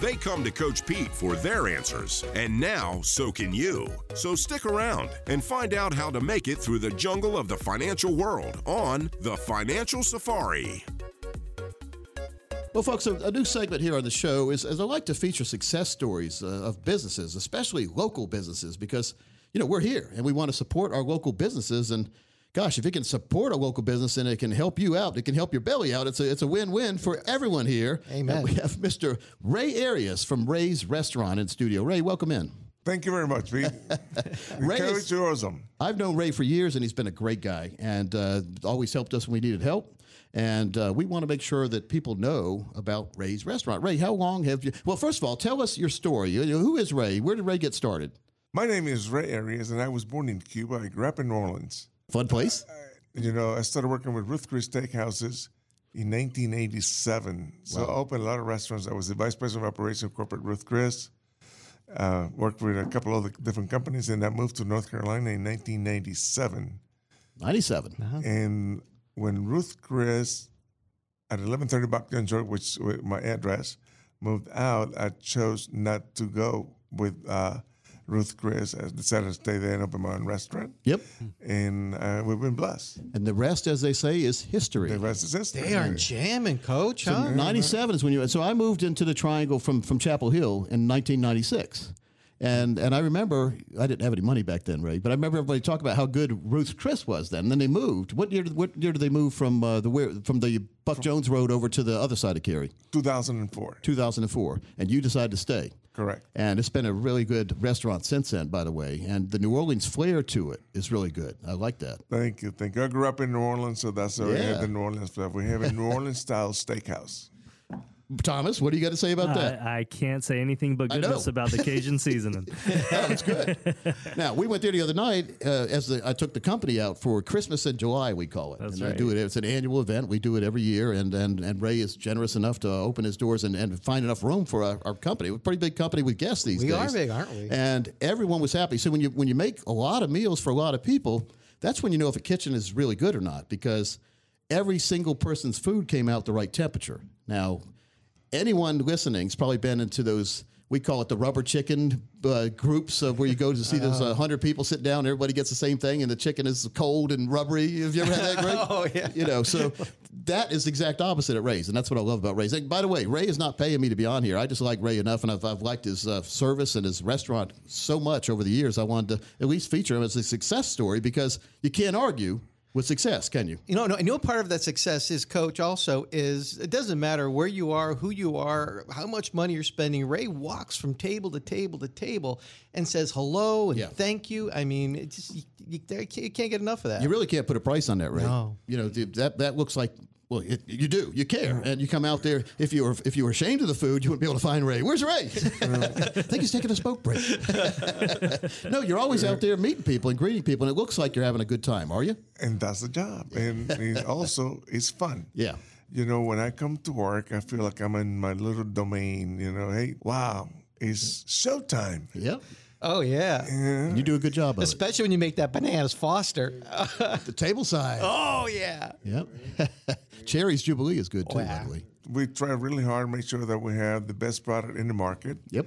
They come to Coach Pete for their answers, and now so can you. So stick around and find out how to make it through the jungle of the financial world on The Financial Safari. Well, folks, a, new segment here on the show is, is I like to feature success stories uh, of businesses, especially local businesses, because you know we're here and we want to support our local businesses. And gosh, if it can support a local business and it can help you out, it can help your belly out. It's a it's a win win for everyone here. Amen. And we have Mr. Ray Arias from Ray's Restaurant in studio. Ray, welcome in. Thank you very much, Pete. Ray is- you awesome. I've known Ray for years, and he's been a great guy, and uh, always helped us when we needed help. And uh, we want to make sure that people know about Ray's restaurant. Ray, how long have you? Well, first of all, tell us your story. You know, Who is Ray? Where did Ray get started? My name is Ray Arias, and I was born in Cuba. I grew up in New Orleans. Fun place. You know, I started working with Ruth Chris Steakhouses in 1987. So I opened a lot of restaurants. I was the vice president of operations of corporate Ruth Chris. Uh, worked with a couple of different companies, and I moved to North Carolina in 1997. Ninety-seven. And when Ruth Chris at 1130 Buck Jones Road, which was my address, moved out, I chose not to go with uh, Ruth Chris. I the to stay there and open my own restaurant. Yep. And uh, we've been blessed. And the rest, as they say, is history. The rest is history. They are jamming, coach, So huh? 97 is when you. So I moved into the Triangle from from Chapel Hill in 1996. And and I remember I didn't have any money back then, Ray, but I remember everybody talking about how good Ruth Chris was then. And then they moved. What year? did- What year did they move from uh, the where from the Buck Jones Road over to the other side of Cary? 2004. 2004. And you decided to stay. Correct. And it's been a really good restaurant since then, by the way. And the New Orleans flair to it is really good. I like that. Thank you. Thank you. I grew up in New Orleans, so that's why we have the New Orleans stuff. We have a New Orleans style steakhouse. Thomas, what do you got to say about that? I, I can't say anything but goodness about the Cajun seasoning. That's good. now we went there the other night uh, as the, I took the company out for Christmas in July. We call it. That's and I right. do it. It's an annual event. We do it every year, and and, and Ray is generous enough to open his doors and, and find enough room for our, our company. We're a pretty big company with guests these We days. We are big, aren't we? And everyone was happy. So when you when you make a lot of meals for a lot of people, that's when you know if a kitchen is really good or not because every single person's food came out the right temperature. Now anyone listening has probably been into those we call it the rubber chicken uh, groups of where you go to see those uh, hundred people sit down, everybody gets the same thing, and the chicken is cold and rubbery. Have you ever had that, Greg? Oh, yeah. You know, so that is the exact opposite at Ray's, and that's what I love about Ray's. And by the way, Ray is not paying me to be on here. I just like Ray enough, and I've, I've liked his uh, service and his restaurant so much over the years. I wanted to at least feature him as a success story because you can't argue with success, can you? You know, no, and you know, part of that success is, coach, also is it doesn't matter where you are, who you are, how much money you're spending. Ray walks from table to table to table and says hello and Yeah. thank you. I mean, it just you, you, you can't get enough of that. You really can't put a price on that, Ray. No. You know th- that that looks like well, it, you do, you care, and you come out there. If you were if you were ashamed of the food, you wouldn't be able to find Ray. Where's Ray? I think he's taking a smoke break. no, you're always out there meeting people and greeting people, and it looks like you're having a good time. Are you? And that's the job. And it also, it's fun. Yeah. You know, when I come to work, I feel like I'm in my little domain. You know, hey, wow, it's showtime. Yep. Oh yeah, And you do a good job of especially when you make that bananas Foster. The table side. oh yeah. Yep. Cherries Jubilee is good oh, too, by yeah. We try really hard to make sure that we have the best product in the market. Yep.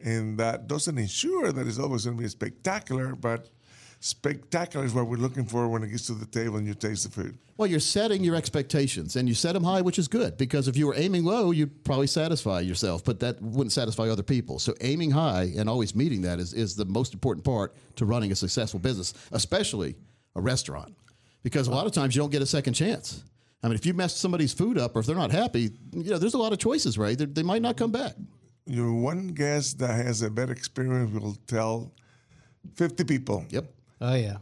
And that doesn't ensure that it's always going to be spectacular, but spectacular is what we're looking for when it gets to the table and you taste the food. Well, you're setting your expectations, and you set them high, which is good because if you were aiming low, you'd probably satisfy yourself, but that wouldn't satisfy other people. So, aiming high and always meeting that is, is the most important part to running a successful business, especially a restaurant, because a lot of times you don't get a second chance. I mean, if you mess somebody's food up or if they're not happy, you know, there's a lot of choices, right? They, they might not come back. Your one guest that has a better experience will tell 50 people. Yep. Oh yeah.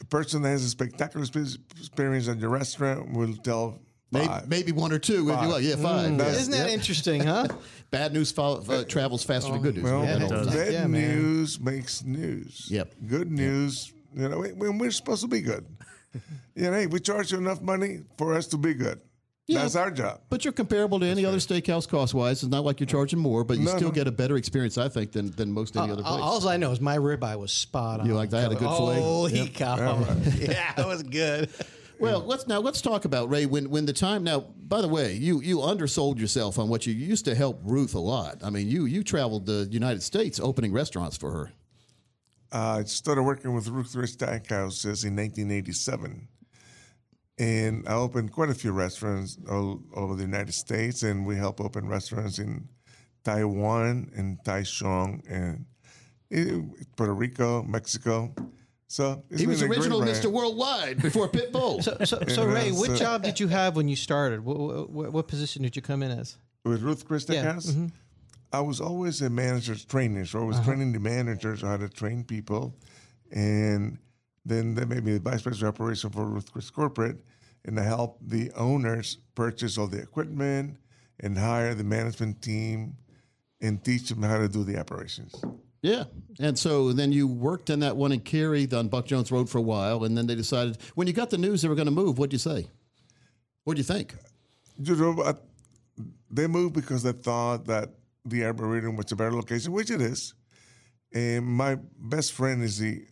A person that has a spectacular experience at your restaurant will tell Maybe, five. maybe one or two. If you like, yeah, five. That's- Yeah. Isn't that interesting, huh? Bad news follow, uh, travels faster than good news. Well, Yeah, that it whole does. thing. bad Yeah, news makes news. Yep. Good news, you know, when we're supposed to be good. you know, hey, we charge you enough money for us to be good. Yeah. That's our job. But you're comparable to any other steakhouse cost wise. It's not like you're charging more, but you No, still no. get a better experience, I think, than, than most any other place. All I know is my ribeye was spot on. You like that? Had a good fillet? Holy cow! Yeah, that was good. Well, let's now let's talk about Ray. When when the time now, by the way, you you undersold yourself on what you, you used to help Ruth a lot. I mean, you you traveled the United States opening restaurants for her. Uh, I started working with Ruth Chris Steakhouses in 1987. And I opened quite a few restaurants all, all over the United States, and we help open restaurants in Taiwan and Taichung and eh, Puerto Rico, Mexico. So it's He was been a great original. Mr. Worldwide before Pitbull. So, so, so Yeah, Ray, what so- job did you have when you started? What, what, what position did you come in as? with Ruth Chris Yeah, Steakhouse, I was always a manager's trainer, so I was training the managers how to train people, and then they made me the vice president of operation for Ruth Chris Corporate, and I helped the owners purchase all the equipment and hire the management team and teach them how to do the operations. yeah, and so then you worked in that one in Cary on Buck Jones Road for a while, and then they decided when you got the news they were going to move. What'd you say? What'd you think? You know, I, they moved because they thought that the Arboretum was a better location, which it is. And my best friend is the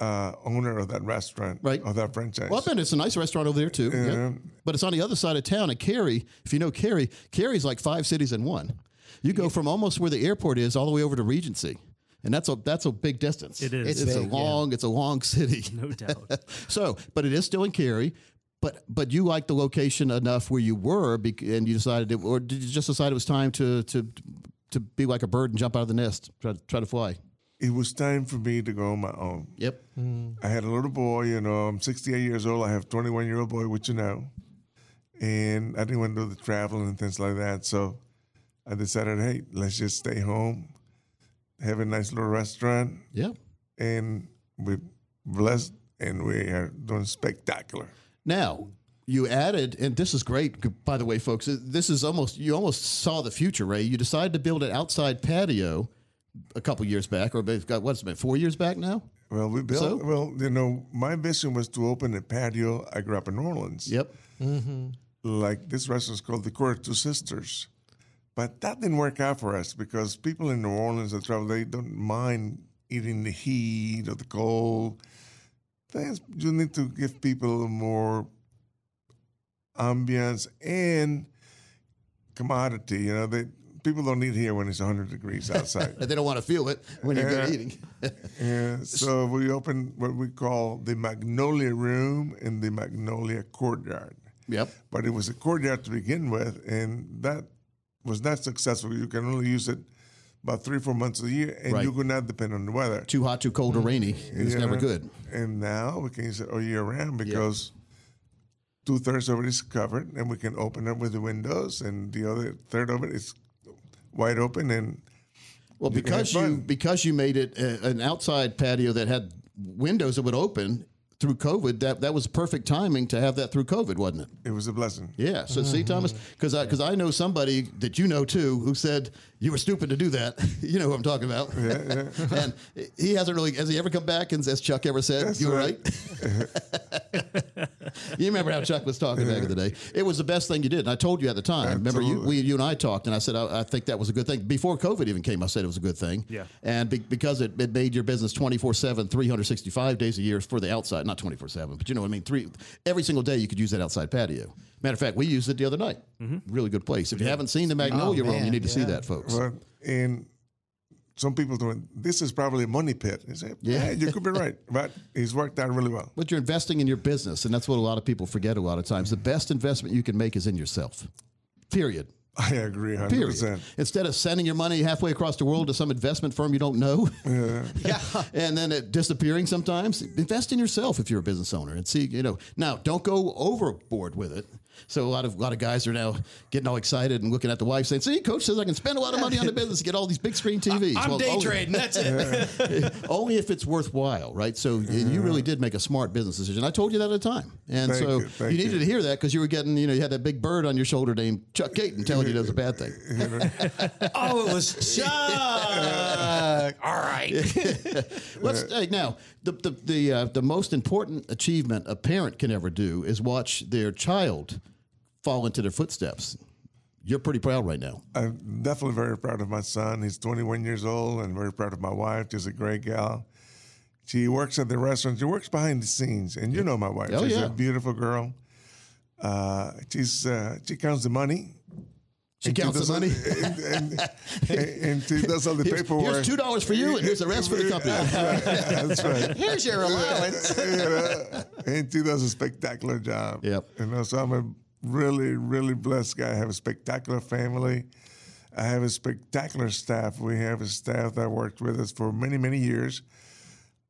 uh, owner of that restaurant, Right. Of that franchise. Well, I've been. It's a nice restaurant over there too. Yeah. Yeah. But it's on the other side of town at Cary. If you know Cary, Cary's like five cities in one. You go from almost where the airport is all the way over to Regency, and that's a that's a big distance. It is. It's, It's a big, yeah. long. It's a long city. No doubt. So, but it is still in Cary. But but you liked the location enough where you were, bec- and you decided, it, or did you just decide it was time to to to be like a bird and jump out of the nest, try to try to fly? It was time for me to go on my own. Yep. Mm. I had a little boy, you know, I'm 68 years old. I have a 21 year old boy, which you know. And I didn't want to do the traveling and things like that. So I decided, hey, let's just stay home, have a nice little restaurant, Yep. and we're blessed and we are doing spectacular. Now, you added, and this is great, by the way, folks. This is almost, you almost saw the future, Ray. You decided to build an outside patio a couple years back, or they've got, what's it been, four years back now? Well, we built, So? well, you know, my vision was to open a patio. I grew up in New Orleans. Yep. Mm-hmm. like this restaurant's called the Court of Two Sisters. But that didn't work out for us because people in New Orleans that travel, they don't mind eating the heat or the cold. Things you need to give people more ambience and commodity. You know, they people don't eat here when it's 100 degrees outside. They don't want to feel it when you're Yeah. eating. and so we opened what we call the Magnolia Room in the Magnolia Courtyard. yep. but it was a courtyard to begin with, and that was not successful. You can only use it about three, four months a year, and Right. you could not depend on the weather. Too hot, too cold, or mm-hmm. rainy. It's never good. And now we can use it all year round because two thirds of it is covered, and we can open it with the windows, and the other third of it is wide open. And Well, You can have because you fun. because you made it a, an outside patio that had windows that would open through COVID, that that was perfect timing to have that through COVID, wasn't it? it was a blessing. Yeah. So see, mm-hmm. Thomas, because I because I know somebody that you know too who said you were stupid to do that. you know who I'm talking about. Yeah. and he hasn't really. Has he ever come back and as Chuck ever said, That's "You were right. right." you remember how Chuck was talking back in the day? It was the best thing you did. And I told you at the time. Remember, you, we, you and I talked, and I said I, I think that was a good thing. Before COVID even came, I said it was a good thing. Yeah. And be, because it, it made your business 24 7, 365 days a year for the outside, not 24 7, but you know what I mean? Three Every single day you could use that outside patio. Matter of fact, we used it the other night. Mm-hmm. Really good place. If you haven't seen the Magnolia Oh, Room, you need to see that, folks. But and some people doing this is probably a money pit. They say, Yeah. yeah, you could be right, but he's worked out really well. But you're investing in your business, and that's what a lot of people forget a lot of times. The best investment you can make is in yourself. Period. I agree, hundred Period. percent. Instead of sending your money halfway across the world to some investment firm you don't know, Yeah. and then it disappearing sometimes, invest in yourself if you're a business owner and see, you know, now don't go overboard with it. So a lot of a lot of guys are now getting all excited and looking at the wife saying, "See, coach says I can spend a lot of money on the business to get all these big screen TVs." I'm Well, day only- trading. That's it. only if it's worthwhile, right? So and you really did make a smart business decision. I told you that at the time, and Thank so you, you needed you. to hear that because you were getting, you know, you had that big bird on your shoulder named Chuck Caton telling you that was a bad thing. oh, it was Chuck. All right. Let's hey, now the the the, uh, the most important achievement a parent can ever do is watch their child fall into their footsteps. You're pretty proud right now. I'm definitely very proud of my son. He's 21 years old, and very proud of my wife. She's a great gal. She works at the restaurant. She works behind the scenes, and you know my wife. Oh, she's yeah. a beautiful girl. Uh, she's uh, she counts the money. She And counts the money. and, and, and she does all the Here's, paperwork. here's two dollars for you, and here's the rest for the company. That's right. Here's your allowance. you know, and she does a spectacular job. Yep. You know, so I'm a really, really blessed guy. I have a spectacular family. I have a spectacular staff. We have a staff that worked with us for many, many years.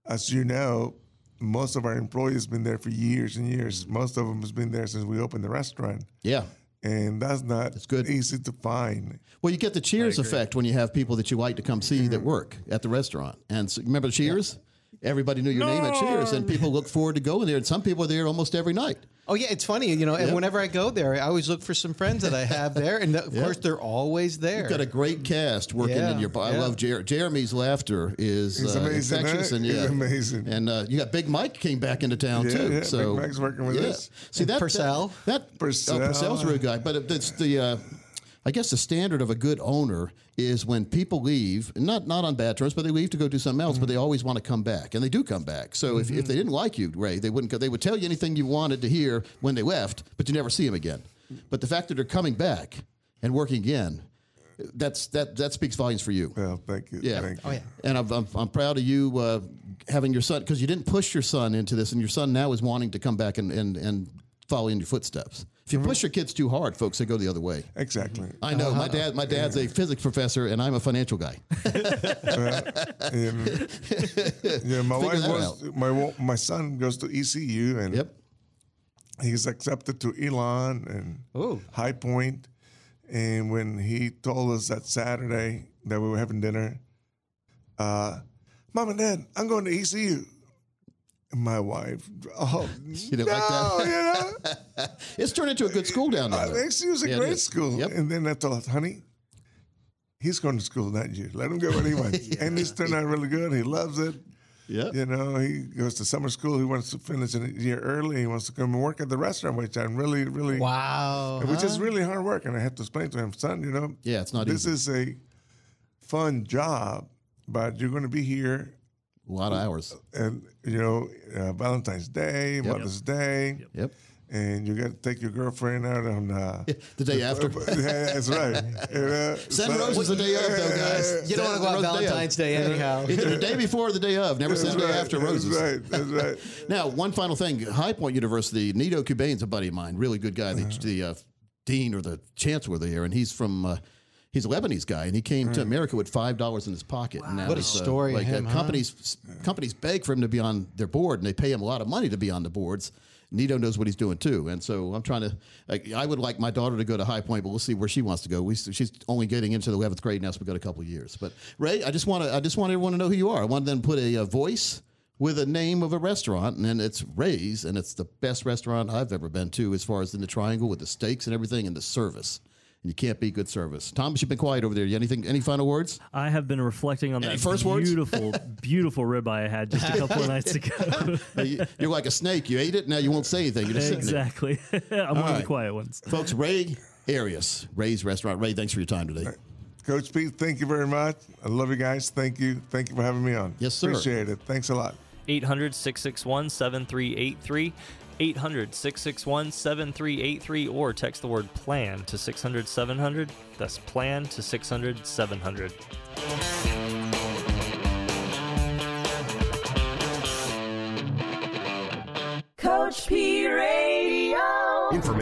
As you know, most of our employees have been there for years and years. Most of them has been there since we opened the restaurant, Yeah. And that's not good. easy to find. Well, you get the Cheers effect when you have people that you like to come see Mm-hmm. that work at the restaurant. And so, remember Cheers? Everybody knew your name at Cheers, and people look forward to going there. And some people are there almost every night. Oh yeah, it's funny, you know. And Yep. whenever I go there, I always look for some friends that I have there, and of course they're always there. You've got a great cast working Yeah, in your. I yeah. love Jer- Jeremy's laughter is He's uh, amazing, infectious, huh? and He's yeah, amazing. And uh, you got Big Mike came back into town Yeah, too. yeah, so Big Mike's working with yeah. us. See And that Purcell? That, that Purcell. Oh, Purcell's a real guy, but it's the. Uh, I guess the standard of a good owner is when people leave, not not on bad terms, but they leave to go do something else, but they always want to come back, and they do come back. So if, if they didn't like you, Ray, they wouldn't. go They would tell you anything you wanted to hear when they left, but you never see them again. But the fact that they're coming back and working again, that's that that speaks volumes for you. Well, thank you. Yeah. Thank you. Oh yeah. And I'm, I'm, I'm proud of you uh, having your son because you didn't push your son into this, and your son now is wanting to come back and, and, and follow in your footsteps. If you push your kids too hard, folks, they go the other way. Exactly. I know my dad. My dad's a physics professor, and I'm a financial guy. And, yeah, my Figure wife that was my my son goes to ECU and Yep. he's accepted to Elon and Ooh. High Point. And when he told us that Saturday that we were having dinner, uh, Mom and Dad, I'm going to ECU. My wife, oh, she didn't no, like that? you know, It's turned into a good school down there. ECU is a Yeah, great school. Yep. And then I her, honey, he's going to school that year. Let him go he wants. And he's turned out really good. He loves it. Yeah. You know, he goes to summer school. He wants to finish a year early. He wants to come and work at the restaurant, which I'm really, really, Wow. which is really hard work. And I have to explain to him, son, you know, Yeah, it's not this easy. is a fun job, but you're going to be here, A lot of hours. and you know, uh, Valentine's Day, Mother's Day, Yep. and you got to take your girlfriend out on uh, The day after. yeah, that's right. You know, Send so- roses the day of, though, guys. You don't want to go out Send roses the day of. Valentine's Day anyhow. Either the day before or the day of. Never That's send the day right, after that's roses. right. That's right. Now, one final thing: High Point University. Nido Qubein's a buddy of mine, really good guy, the, the uh, dean or the chancellor there, and he's from. Uh, He's a Lebanese guy, and he came to America with five dollars in his pocket. And now What a uh, story, Like him, uh, huh? companies, companies beg for him to be on their board, and they pay him a lot of money to be on the boards. Nido knows what he's doing too, and so I'm trying to. Like, I would like my daughter to go to High Point, but we'll see where she wants to go. We, she's only getting into the 11th grade now, so we've got a couple of years. But Ray, I just want to. I just want everyone to know who you are. I want them to put a, a voice with a name of a restaurant, and then it's Ray's, and it's the best restaurant I've ever been to as far as in the Triangle with the steaks and everything, and the service. And you can't be good service. Thomas, you've been quiet over there. You anything? Any final words? I have been reflecting on Any that first words? beautiful, beautiful ribeye I had just a couple of nights ago. You- You're like a snake. You ate it. Now you won't say anything. You're just sitting there. exactly. I'm one of the quiet ones. Folks, Ray Arias, Ray's Restaurant. Ray, thanks for your time today. Coach Pete, thank you very much. I love you guys. Thank you. Thank you for having me on. Yes, sir. Appreciate it. Thanks a lot. 800 661 7383. 800 661 7383 or text the word plan to 600 700. That's plan to 600 700.